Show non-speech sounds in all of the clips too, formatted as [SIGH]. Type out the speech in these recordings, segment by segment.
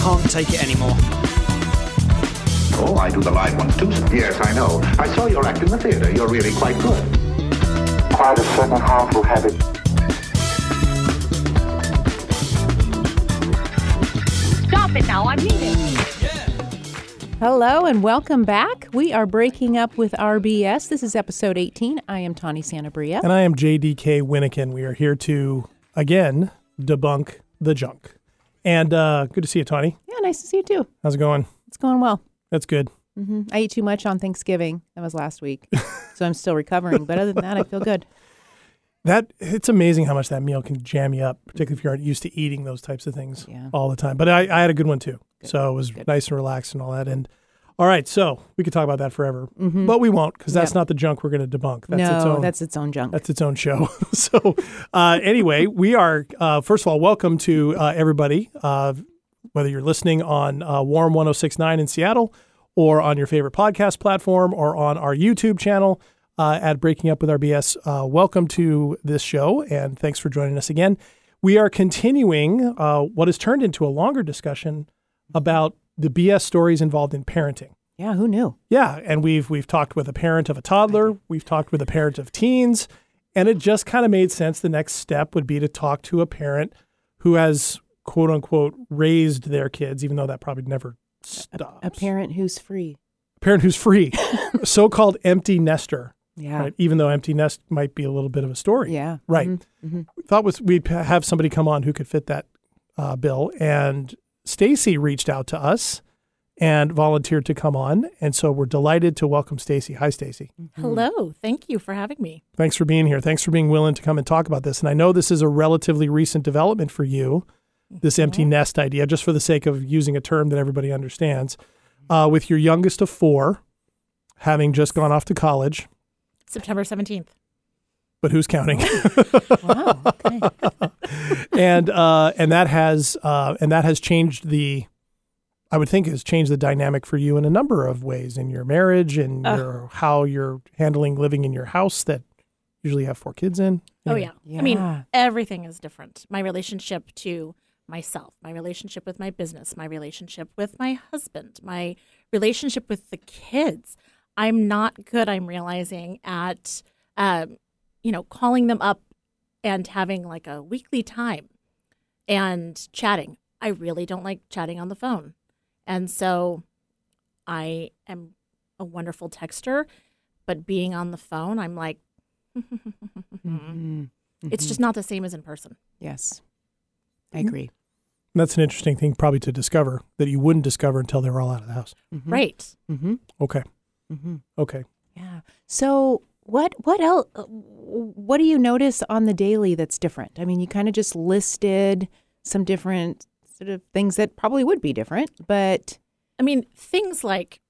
Stop, stop. I can't take it anymore. Oh, I do the live ones too. Yes, I know. I saw your act in the theater. You're really quite good. quite a certain harmful habit. Stop it now, I'm leaving. Hello and welcome back. We are breaking up with our BS. This is episode 18. I am Tawny Santabria. And I am JDK Winnikin. We are here to, again, debunk the junk. And uh, good to see you, Tawny. Yeah, nice to see you too. How's it going? It's going well. That's good. hmm I ate too much on Thanksgiving. That was last week. [LAUGHS] so I'm still recovering. But other than that, I feel good. That it's amazing how much that meal can jam you up, particularly if you aren't used to eating those types of things Yeah. all the time. But I, I had a good one too, so it was Good. nice and relaxed and all that. And all right, so we could talk about that forever, but we won't because that's not the junk we're going to debunk. That's no, its own. that's its own junk. That's its own show. [LAUGHS] so, uh, anyway, we are, uh, first of all, welcome to uh, everybody, uh, whether you're listening on uh, Warm 1069 in Seattle or on your favorite podcast platform or on our YouTube channel uh, at Breaking Up with our BS. Uh, welcome to this show and thanks for joining us again. We are continuing uh, what has turned into a longer discussion about the BS stories involved in parenting. yeah, who knew? Yeah, and we've we've talked with a parent of a toddler, we've talked with a parent of teens, and it just kind of made sense. The next step would be to talk to a parent who has quote unquote raised their kids, even though that probably never stops. A parent who's free. A parent who's free, [LAUGHS] so-called empty nester. Yeah. Right, even though empty nest might be a little bit of a story. Yeah. Right. Mhm. Mhm. We thought was we'd have somebody come on who could fit that uh, bill, and Stacy reached out to us and volunteered to come on, and so we're delighted to welcome Stacy. Hi, Stacy. Hello. Thank you for having me. Thanks for being here. Thanks for being willing to come and talk about this. And I know this is a relatively recent development for you, this empty nest idea, just for the sake of using a term that everybody understands. Uh, with your youngest of four having just gone off to college, September 17th. But who's counting? [LAUGHS] Wow. Okay. [LAUGHS] and uh, and that has uh, and that has changed the. I would think has changed the dynamic for you in a number of ways in your marriage and Ugh. your how you're handling living in your house that usually have four kids in. Oh, Anyway. yeah. I mean, everything is different. My relationship to myself, my relationship with my business, my relationship with my husband, my relationship with the kids. I'm not good, I'm realizing, at, um, you know, calling them up and having like a weekly time and chatting. I really don't like chatting on the phone. And so I am a wonderful texter, but being on the phone, I'm like, [LAUGHS] Mhm. it's just not the same as in person. Yes. I agree. That's an interesting thing, probably to discover that you wouldn't discover until they were all out of the house. Mhm. Right. Mm-hmm. Okay, Mm-hmm. okay. Yeah. So what what else what do you notice on the daily that's different? I mean, you kind of just listed some different sort of things that probably would be different, but I mean, things like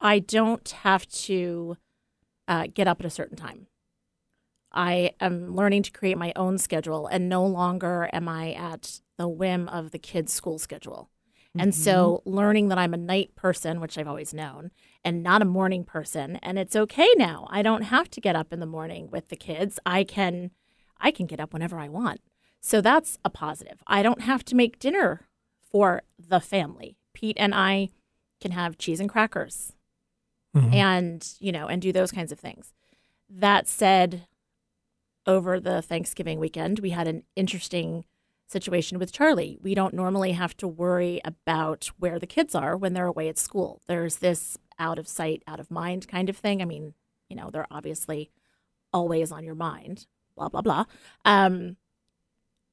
I don't have to uh, get up at a certain time. I am learning to create my own schedule, and no longer am I at the whim of the kids' school schedule. And so, learning that I'm a night person, which I've always known, and not a morning person, and it's okay now. I don't have to get up in the morning with the kids. I can, I can get up whenever I want. So that's a positive. I don't have to make dinner for the family. Pete and I can have cheese and crackers Mhm. and, you know, and do those kinds of things. That said, over the Thanksgiving weekend, we had an interesting situation with Charlie. We don't normally have to worry about where the kids are when they're away at school. There's this out of sight, out of mind kind of thing. I mean, you know, they're obviously always on your mind, blah, blah, blah. Um,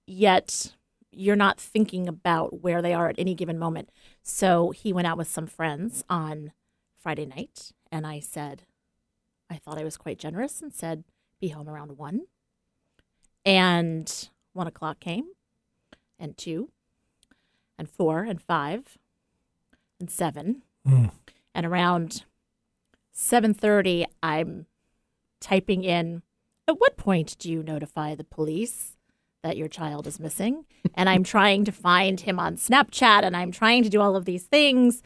yet you're not thinking about where they are at any given moment. So he went out with some friends on Friday night, and I said, I thought I was quite generous and said, be home around one. And one o'clock came, and two, and four, and five, and seven. Mm. And around 7:30, I'm typing in, at what point do you notify the police that your child is missing? and I'm trying to find him on Snapchat and I'm trying to do all of these things.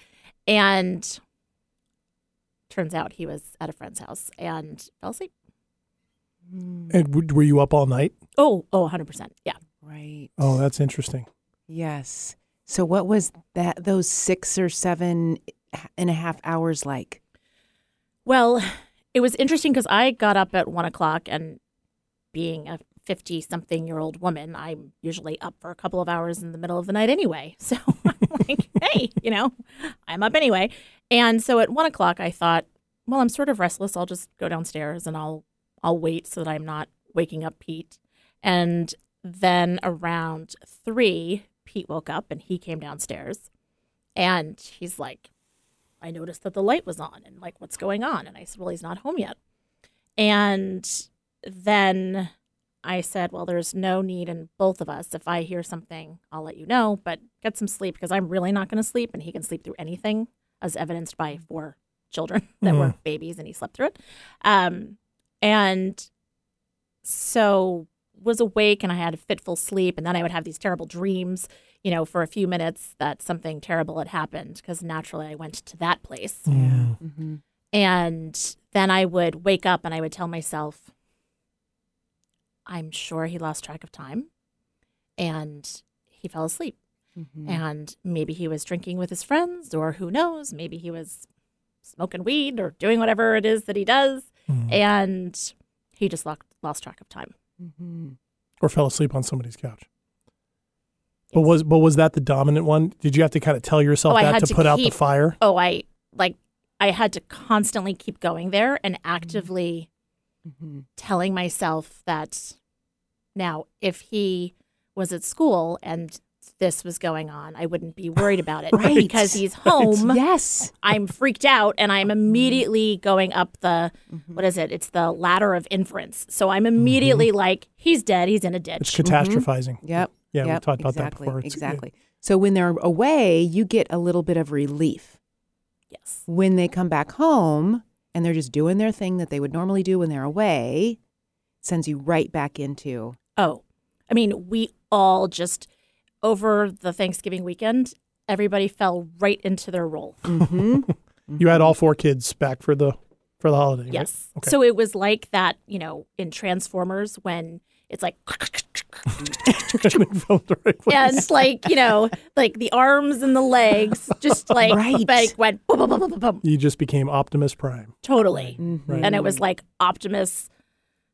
And turns out he was at a friend's house and fell asleep. And were you up all night? Oh, oh, 100%. Yeah. Right. Oh, that's interesting. Yes. So what was that? Those six or seven and a half hours like? Well, it was interesting because I got up at one o'clock, and being a 50 something year old woman, I'm usually up for a couple of hours in the middle of the night anyway. [LAUGHS] So I'm like, hey, you know, I'm up anyway. And so at one o'clock, I thought, well, I'm sort of restless. I'll just go downstairs and I'll I'll wait so that I'm not waking up Pete. And then around three, Pete woke up and he came downstairs, and he's like, I noticed that the light was on and like, what's going on? And I said, well, he's not home yet. And then I said, well, there's no need in both of us. If I hear something, I'll let you know, but get some sleep because I'm really not going to sleep and he can sleep through anything, as evidenced by four children [LAUGHS] that were babies and he slept through it. Um, and so was awake and I had a fitful sleep and then I would have these terrible dreams, you know, for a few minutes that something terrible had happened because naturally I went to that place. Mm-hmm. And then I would wake up and I would tell myself, I'm sure he lost track of time and he fell asleep. Mm-hmm. And maybe he was drinking with his friends, or who knows, maybe he was smoking weed or doing whatever it is that he does. And he just lost, lost track of time. Mm-hmm. or fell asleep on somebody's couch. But was but was that the dominant one? Did you have to kind of tell yourself Oh, that to to put out the fire? Oh, I like, I had to constantly keep going there and actively Mm-hmm. telling myself that now, if he was at school and this was going on, I wouldn't be worried [GASPS] about it. Right. because he's [LAUGHS] home, Yes. I'm freaked out and I'm mm-hmm. immediately going up the Mm-hmm. what is it? It's the ladder of inference. So I'm mm-hmm. immediately like, he's dead, he's in a ditch. It's catastrophizing. Mm-hmm. Yep. Yeah, we yep. talked about that before. It's- exactly. So when they're away, you get a little bit of relief. yes. When they come back home and they're just doing their thing that they would normally do when they're away, sends you right back into Oh, I mean, we all just over the Thanksgiving weekend, everybody fell right into their role. mm-hmm. [LAUGHS] You had all four kids back for the for the holiday. right? Yes. Okay. So it was like that, you know, in Transformers when it's like [LAUGHS] And fell in the right place. and like, you know, like the arms and the legs just [LAUGHS] like Right. like went boom, boom, boom, boom, you just became Optimus Prime, totally. Right. And it was like Optimus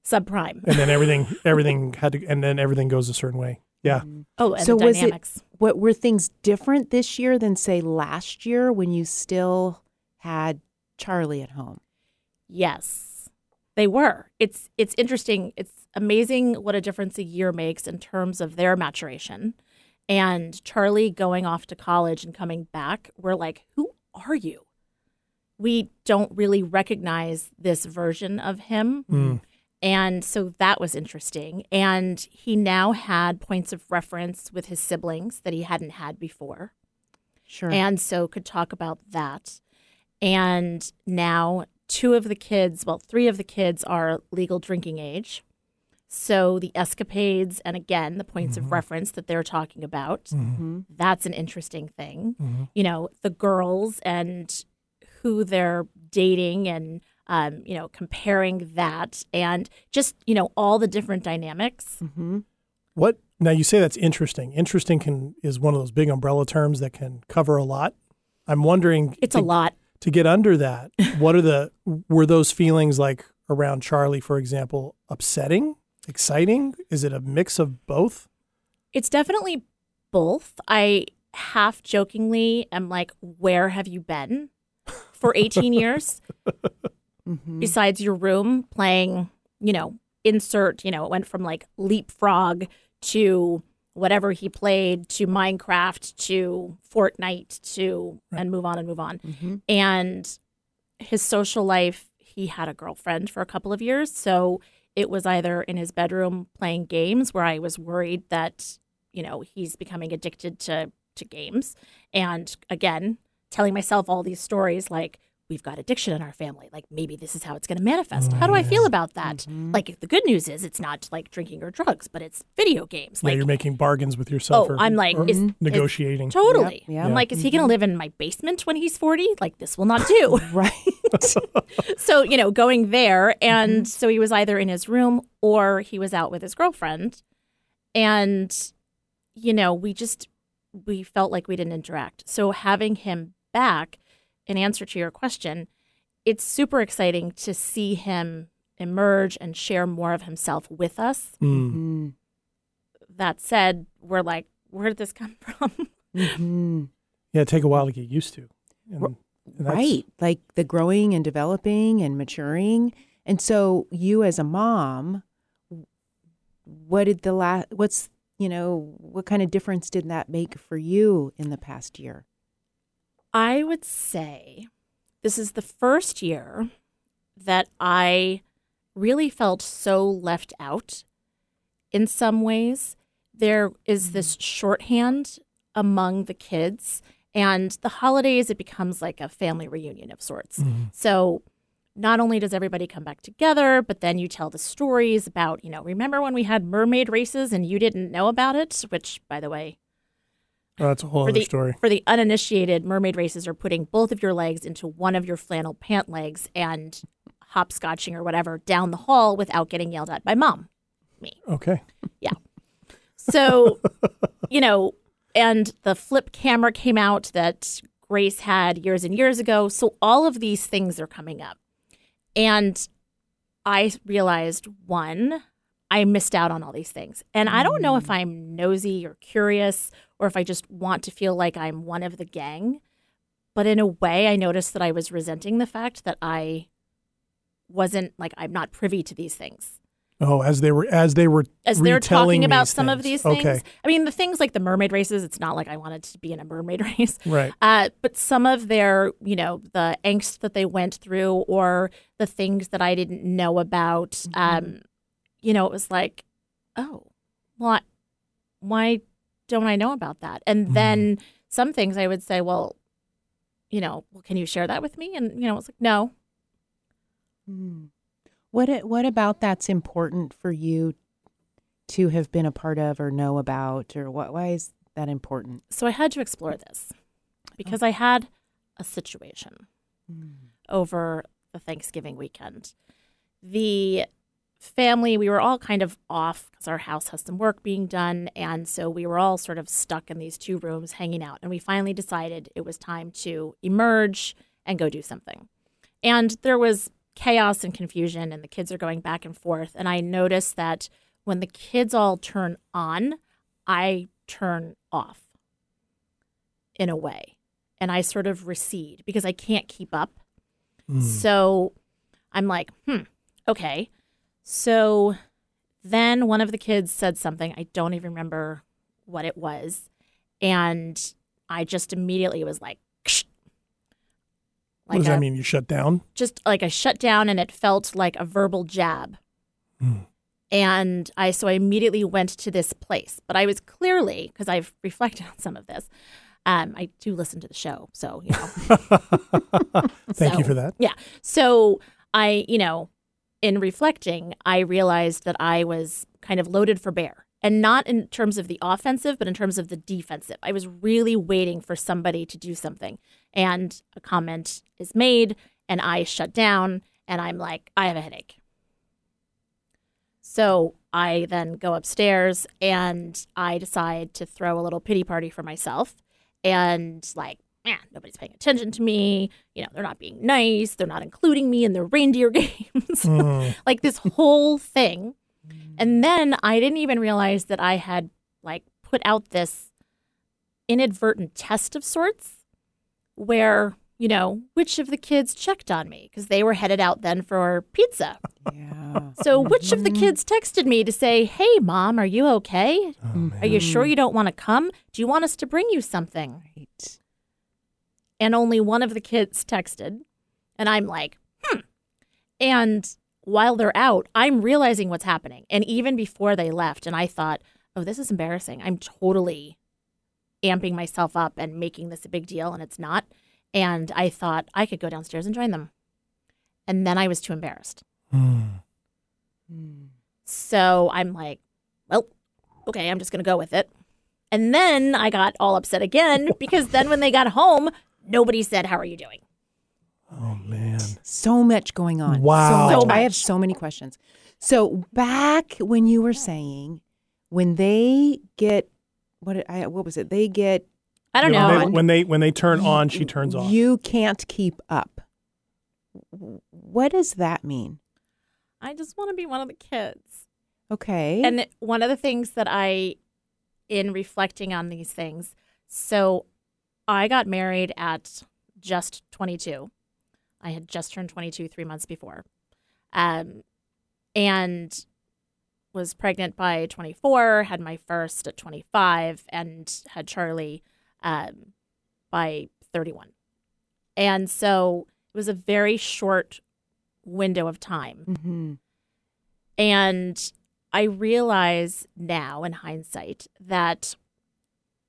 subprime. and then everything everything had to, and then everything goes a certain way. Yeah. Oh, and so the was dynamics. it what were things different this year than say last year when you still had Charlie at home? Yes, they were. It's it's interesting. It's amazing what a difference a year makes in terms of their maturation. And Charlie going off to college and coming back, we're like, who are you? We don't really recognize this version of him. Mm. And so that was interesting. And he now had points of reference with his siblings that he hadn't had before Sure. and so could talk about that. And now two of the kids, well, three of the kids are legal drinking age. So the escapades and again the points of mm-hmm. reference that they're talking about, Mhm. that's an interesting thing. Mm-hmm. You know, the girls and who they're dating and um, you know, comparing that and just, you know, all the different dynamics. Mhm. What now? You say that's interesting. Interesting can is one of those big umbrella terms that can cover a lot. I'm wondering. It's to, a lot. to get under that. [LAUGHS] What are the were those feelings like around Charlie, for example, upsetting, exciting? Is it a mix of both? It's definitely both. I half jokingly am like, where have you been for 18 [LAUGHS] years? Mhm. Besides your room playing, you know, insert, you know, it went from like leapfrog to whatever he played to Minecraft to Fortnite to and move on and move on. Mhm. And his social life, he had a girlfriend for a couple of years. So it was either in his bedroom playing games where I was worried that, you know, he's becoming addicted to to games. And again, telling myself all these stories like we've got addiction in our family. Like maybe this is how it's going to manifest. How do I feel about that? Mm-hmm. Like the good news is it's not like drinking or drugs, but it's video games. yeah, Like you're making bargains with yourself. oh, or, I'm like is, is negotiating. totally. Yep, yep. I'm like, is he going to mm-hmm. live in my basement when he's 40? Like this will not do. [LAUGHS] Right. [LAUGHS] so you know going there and mm-hmm. so he was either in his room or he was out with his girlfriend and you know we just we felt like we didn't interact. So having him back, in answer to your question, it's super exciting to see him emerge and share more of himself with us. Mm. Mm. That said, we're like, where did this come [LAUGHS] from? Mhm. Yeah, take a while to get used to. And, and Right. Like the growing and developing and maturing. And so you as a mom, what did the last what's you know, what kind of difference did that make for you in the past year? I would say this is the first year that I really felt so left out in some ways. There is mm-hmm. this shorthand among the kids, and the holidays, it becomes like a family reunion of sorts. Mm-hmm. So not only does everybody come back together, but then you tell the stories about, you know, remember when we had mermaid races and you didn't know about it? Which, by the way, Oh, that's a whole for other the story. for the uninitiated, mermaid races are putting both of your legs into one of your flannel pant legs and hopscotching or whatever down the hall without getting yelled at by mom. Me. Okay. Yeah. So, [LAUGHS] you know, and the flip camera came out that Grace had years and years ago. So all of these things are coming up. And I realized one, I missed out on all these things. And I don't know if mm. I'm nosy or curious or if I just want to feel like I'm one of the gang. But in a way, I noticed that I was resenting the fact that I wasn't like, I'm not privy to these things Oh, as they were as they were as they're talking about these some of these things. Okay. I mean, the things like the mermaid races, it's not like I wanted to be in a mermaid [LAUGHS] race. Right. Uh, but some of their, you know, the angst that they went through or the things that I didn't know about, Mm-hmm. um, you know, it was like, oh, well, I, why don't I know about that? And Mm-hmm. then some things I would say, well, you know, well, can you share that with me? And, you know, it's like, no, Mm. What what about that's important for you to have been a part of or know about or what why is that important? So I had to explore this because I had a situation over the Thanksgiving weekend. The family, we were all kind of off because our house has some work being done. And so we were all sort of stuck in these two rooms hanging out. And we finally decided it was time to emerge and go do something. And there was chaos and confusion, and the kids are going back and forth. And I noticed that when the kids all turn on, I turn off in a way. And I sort of recede because I can't keep up. So I'm like, hmm, okay. So then one of the kids said something. I don't even remember what it was. And I just immediately was like, Ksh. what does a- that mean? You shut down? just like I shut down and it felt like a verbal jab. And I so I immediately went to this place, but I was clearly because I've [LAUGHS] reflected on some of this. Um, I do listen to the show, so you know. [LAUGHS] Thank you for that. Yeah. So I, you know, in reflecting, I realized that I was kind of loaded for bear. And not in terms of the offensive, but in terms of the defensive. I was really waiting for somebody to do something. And a comment is made, and I shut down, and I'm like, I have a headache. So I then go upstairs and I decide to throw a little pity party for myself. And like, man, nobody's paying attention to me. You know, they're not being nice. They're not including me in their [LAUGHS] reindeer games. Hmm. [LAUGHS] like this whole thing. And then I didn't even realize that I had like put out this inadvertent test of sorts where, you know, which of the kids checked on me because they were headed out then for pizza. Yeah. So, which of the mm-hmm. kids texted me to say, Hey, mom, are you okay? Oh, are you sure you don't want to come? Do you want us to bring you something? Right. And only one of the kids texted. And I'm like, hmm. And while they're out, I'm realizing what's happening. And even before they left, and I thought, oh, this is embarrassing. I'm totally amping myself up and making this a big deal, and it's not. And I thought I could go downstairs and join them. And then I was too embarrassed. So I'm like, well, okay, I'm just going to go with it. And then I got all upset again because then when they got home, nobody said, How are you doing? Oh man. So much going on. Wow. So. So I have so many questions. So back when you were saying when they get what I what was it? They get I don't When know. they, when they when they turn on, she turns off. You can't keep up. What does that mean? I just want to be one of the kids. Okay. And one of the things that I, in reflecting on these things, so I got married at just 22. I had just turned 22 three months before. Um, and was pregnant by 24, had my first at 25, and had Charlie um, by 31. And so it was a very short window of time. hmm And I realize now, in hindsight, that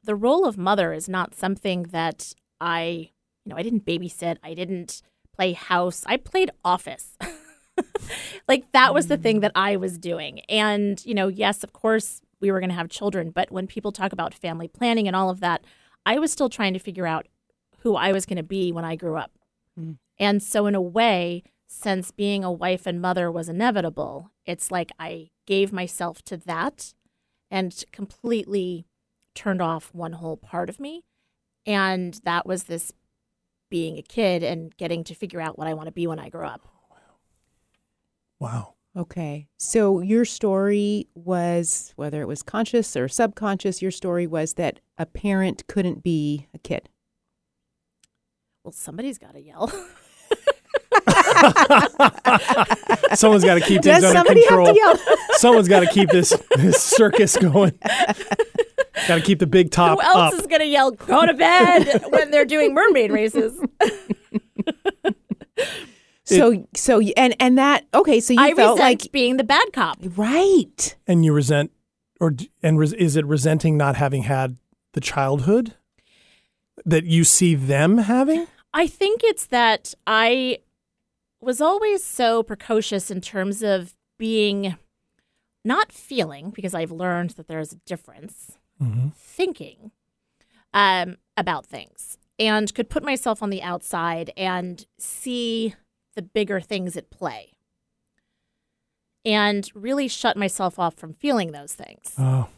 the role of mother is not something that I, you know, I didn't babysit, I didn't play house, I played office. [LAUGHS] like that was the thing mm. that I was doing. And, you know, yes, of course, we were going to have children, but when people talk about family planning and all of that, I was still trying to figure out who I was going to be when I grew up. Mm. And so, in a way, since being a wife and mother was inevitable, it's like I gave myself to that and completely turned off one whole part of me. And that was this being a kid and getting to figure out what I want to be when I grow up. Wow. Okay. So your story was whether it was conscious or subconscious, your story was that a parent couldn't be a kid. Well, somebody's got to yell. [LAUGHS] [LAUGHS] Someone's got to keep Does things under control. Someone's got to keep this this circus going. got to keep the big top Who else up. is going to yell, go to bed [LAUGHS] when they're doing mermaid races? [LAUGHS] So so and and that okay, so you I felt like being the bad cop. right. and you resent, or and res, is it resenting not having had the childhood that you see them having? I think it's that I was always so precocious in terms of being not feeling, because I've learned that there's a difference, thinking um, about things and could put myself on the outside and see the bigger things at play. And really shut myself off from feeling those things. Oh,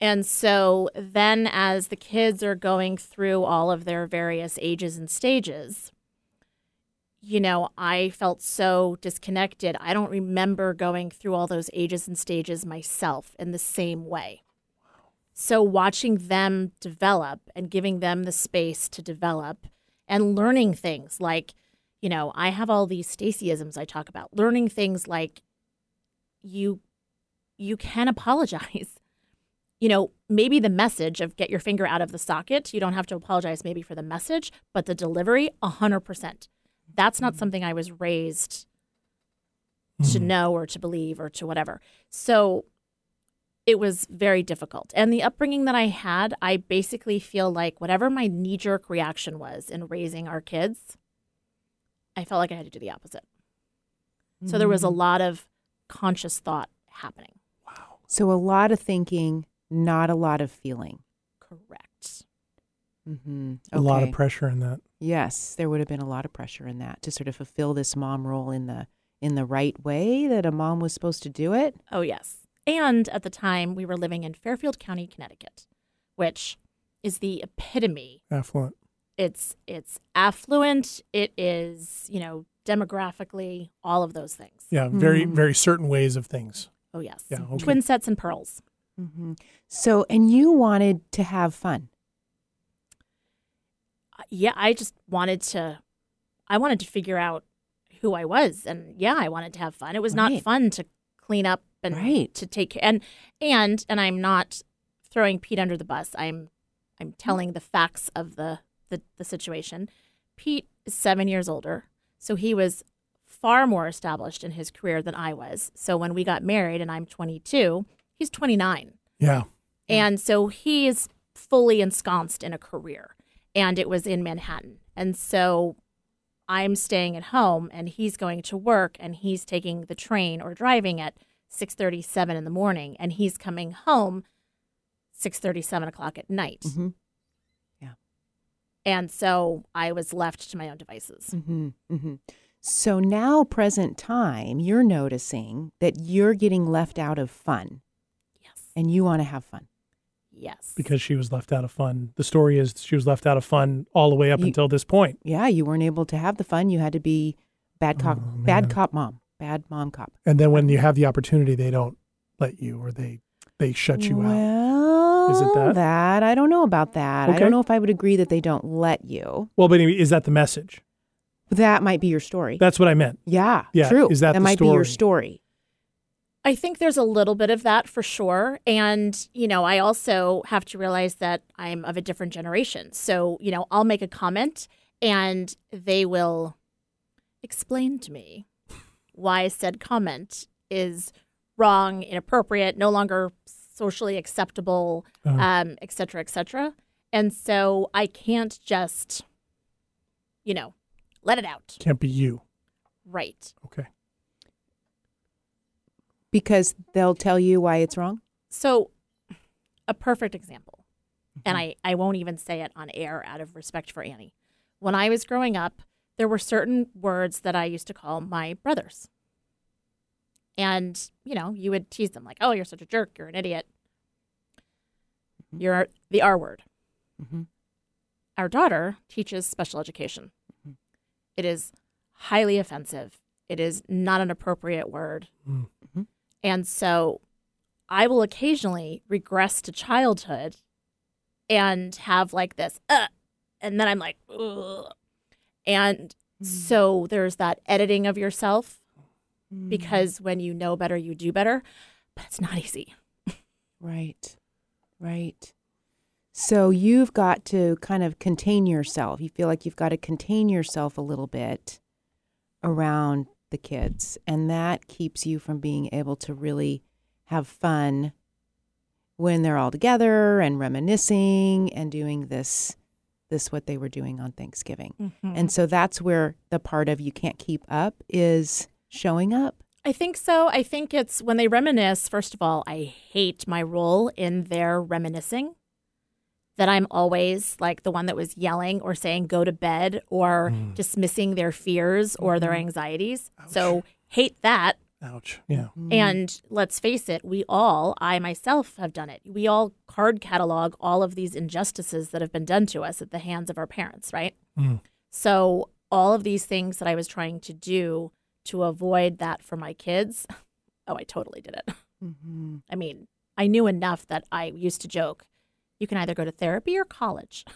And so then, as the kids are going through all of their various ages and stages, you know, I felt so disconnected. I don't remember going through all those ages and stages myself in the same way. So, watching them develop and giving them the space to develop and learning things like, you know, I have all these Stacyisms I talk about, learning things like you you can [LAUGHS] apologize you know, maybe the message of get your finger out of the socket, you don't have to apologize maybe for the message, but the delivery, 100%. That's not something I was raised to mm-hmm. know or to believe or to whatever. So it was very difficult. And the upbringing that I had, I basically feel like whatever my knee jerk reaction was in raising our kids, I felt like I had to do the opposite. So there was a mm-hmm. lot of conscious thought happening. Wow. So a lot of thinking, not a lot of feeling. Correct. Mm-hmm. a lot of pressure in that. Yes, there would have been a lot of pressure in that to sort of fulfill this mom role in the in the right way that a mom was supposed to do it. Oh, yes. And at the time, we were living in Fairfield County, Connecticut, which is the epitome. Affluent. It's it's affluent. It is you know demographically all of those things. Yeah, very very certain ways of things. Oh yes. Yeah, okay. Twin sets and pearls. Mm-hmm. So, and you wanted to have fun. Yeah, I just wanted to. I wanted to figure out who I was, and yeah, I wanted to have fun. It was not fun to clean up and Right. to take and and and I'm not throwing Pete under the bus. I'm I'm telling the facts of the the, the situation. Pete is seven years older, so he was far more established in his career than I was. So when we got married, and I'm 22, he's 29. Yeah. And so he is fully ensconced in a career, and it was in Manhattan. And so I'm staying at home, and he's going to work, and he's taking the train or driving at 6:37 in the morning, and he's coming home 6:37 o'clock at night. Mm-hmm. And so I was left to my own devices. Mm-hmm. Mm-hmm. So now, present time, you're noticing that you're getting left out of fun, Yes. and you want to have fun. Yes. because she was left out of fun. The story is she was left out of fun all the way up You- until this point. Yeah, you weren't able to have the fun. You had to be bad cop, Oh, bad cop mom, bad mom cop. And then when you have the opportunity, they don't let you or they they shut you out. well, Is it that? That I don't know about that. I don't know if I would agree that they don't let you. Well, but anyway, is that the message? That might be your story. That's what I meant. yeah, Yeah, true. is that that the might be your story? I think there's a little bit of that for sure. And, you know, I also have to realize that I'm of a different generation. So, you know, I'll make a comment and they will explain to me why said comment is wrong, inappropriate, no longer socially acceptable, Uh, um, et cetera, et cetera. And so I can't just, you know, let it out. can't be you. Right. Okay. Because they'll tell you why it's wrong. So, a perfect example, and mm-hmm. I, I won't even say it on air out of respect for Annie. When I was growing up, there were certain words that I used to call my brothers. And, you know, you would tease them like, oh, you're such a jerk. You're an idiot. Mm-hmm. You're the R word. Mhm. Our daughter teaches special education. Mm-hmm. It is highly offensive. It is not an appropriate word. Mm. And so I will occasionally regress to childhood and have like this, uh, and then I'm like, Ugh. and so there's that editing of yourself because when you know better, you do better, but it's not easy. Right. Right. So you've got to kind of contain yourself. You feel like you've got to contain yourself a little bit around the kids. And that keeps you from being able to really have fun when they're all together and reminiscing and doing this this what they were doing on Thanksgiving. Mm-hmm. And so that's where the part of you can't keep up is showing up. I think so. I think it's when they reminisce, first of all, I hate my role in their reminiscing. That I'm always like the one that was yelling or saying go to bed or dismissing their fears or their anxieties. So hate that. Ouch. Yeah. And let's face it, we all, I myself have done it. We all card catalog all of these injustices that have been done to us at the hands of our parents, right? Mm. So, all of these things that I was trying to do to avoid that for my kids, [LAUGHS] oh, I totally did it. Mm-hmm. I mean, I knew enough that I used to joke you can either go to therapy or college. [LAUGHS]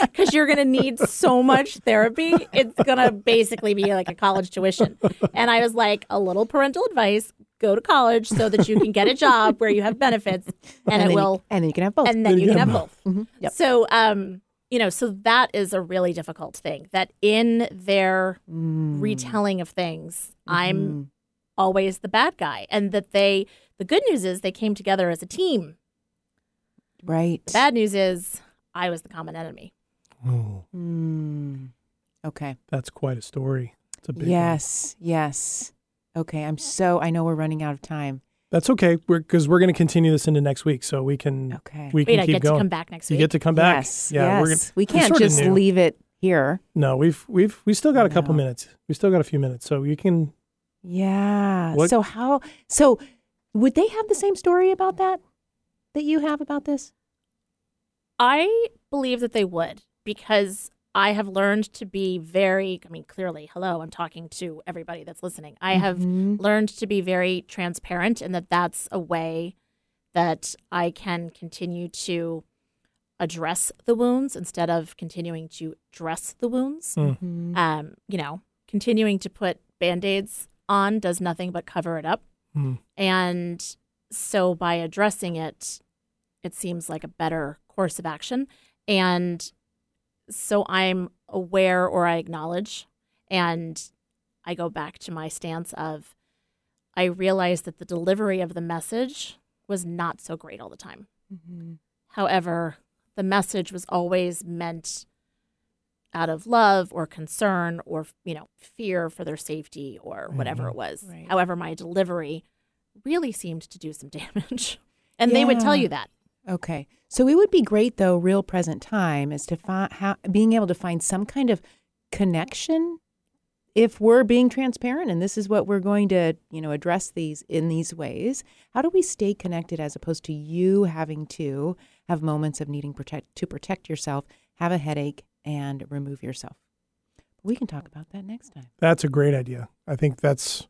Because you're going to need so much therapy. It's going to basically be like a college tuition. And I was like, a little parental advice go to college so that you can get a job where you have benefits and, then it you- will and then you can have both. and then you can have both. Mhm. Yep. So, um, you know, so that is a really difficult thing. That in their Mm. retelling of things, Mm-hmm. I'm always the bad guy, and that they. The good news is they came together as a team. Right. The bad news is I was the common enemy. Oh, Mm. Okay. that's quite a story. It's a big one. Yes. Yes. Okay. I'm so. I know we're running out of time. That's okay. We're because we're going to continue this into next week, so we can Okay. we can I keep get going. to come back next week. you week. get to come back. Yes. Yeah, we're yes. gonna, we can't sorta just knew. leave it here. No, we've we've we still got a couple No. minutes. We still got a few minutes, so you can. Yeah. What- So how? So would they have the same story about that that you have about this? I believe that they would because I have learned to be very, I mean, clearly, hello, I'm talking to everybody that's listening. I have Mhm. learned to be very transparent and that that's a way that I can continue to address the wounds instead of continuing to dress the wounds. Mm. Mhm. Um, you know, continuing to put band aids on does nothing but cover it up. Mm. And so by addressing it, it seems like a better course of action. And so I'm aware or I acknowledge, and I go back to my stance of I realize that the delivery of the message was not so great all the time. Mhm. However, the message was always meant out of love or concern or you know fear for their safety or whatever it was. Right. However, my delivery really seemed to do some [LAUGHS] damage, and they would tell you that. Okay. So it would be great, though, real present time is to find how being able to find some kind of connection if we're being transparent and this is what we're going to, you know, address these in these ways, how do we stay connected as opposed to you having to have moments of needing protect to protect yourself, have a headache and remove yourself? We can talk about that next time. That's a great idea. I think that's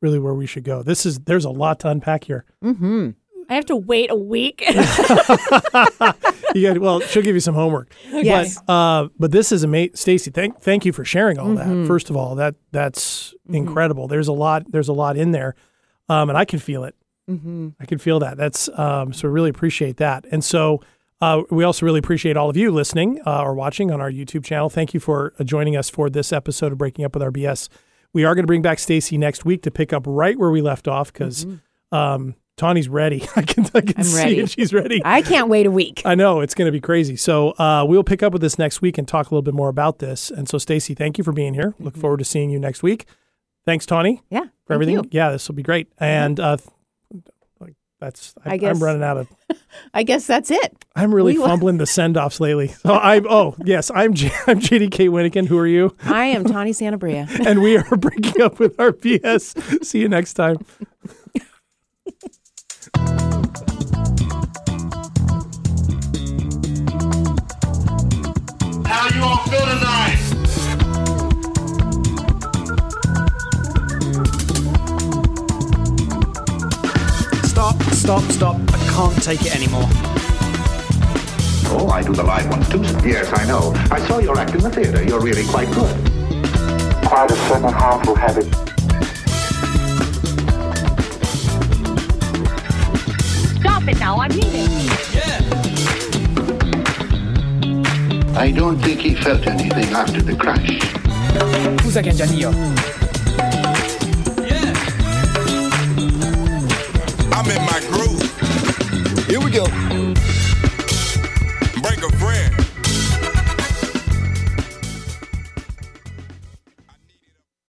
really where we should go. This is there's a lot to unpack here. Mhm. I have to wait a week. [LAUGHS] [LAUGHS] You got well, she'll give you some homework. Yes. But uh, but this is amazing, Stacy. Thank thank you for sharing all Mm-hmm. that. First of all, that that's incredible. There's a lot. There's a lot in there, um, and I can feel it. Mm-hmm. I can feel that. That's um, so really appreciate that. And so uh, we also really appreciate all of you listening uh, or watching on our YouTube channel. Thank you for uh, joining us for this episode of Breaking Up with our BS. We are going to bring back Stacy next week to pick up right where we left off because um, Tawny's ready. [LAUGHS] I can I can Mm-hmm. I'm see ready. it. She's ready. I can't wait a week. I know it's going to be crazy. So uh, we'll pick up with this next week and talk a little bit more about this. And so, Stacy, thank you for being here. Look forward to seeing you next week. Thanks, Tawny, Yeah. for everything. you. Yeah, this will be great. And uh, that's I, I guess- I'm running out of. [LAUGHS] I guess that's it. I'm really We will- fumbling the [LAUGHS] send offs lately. So I'm oh yes, I'm J- [LAUGHS] I'm JDK Winnikin. Who are you? I am Tawny Santabria. And we are breaking up with our BS. See you next time. How you all feel Stop, stop, stop. I can't take it anymore. Oh, I do the live ones too. Yes, I know. I saw your act in the theater. You're really quite good. Quite a certain harmful habit. Stop it now, I'm leaving. Yeah. I don't think he felt anything after the crash. I'm go.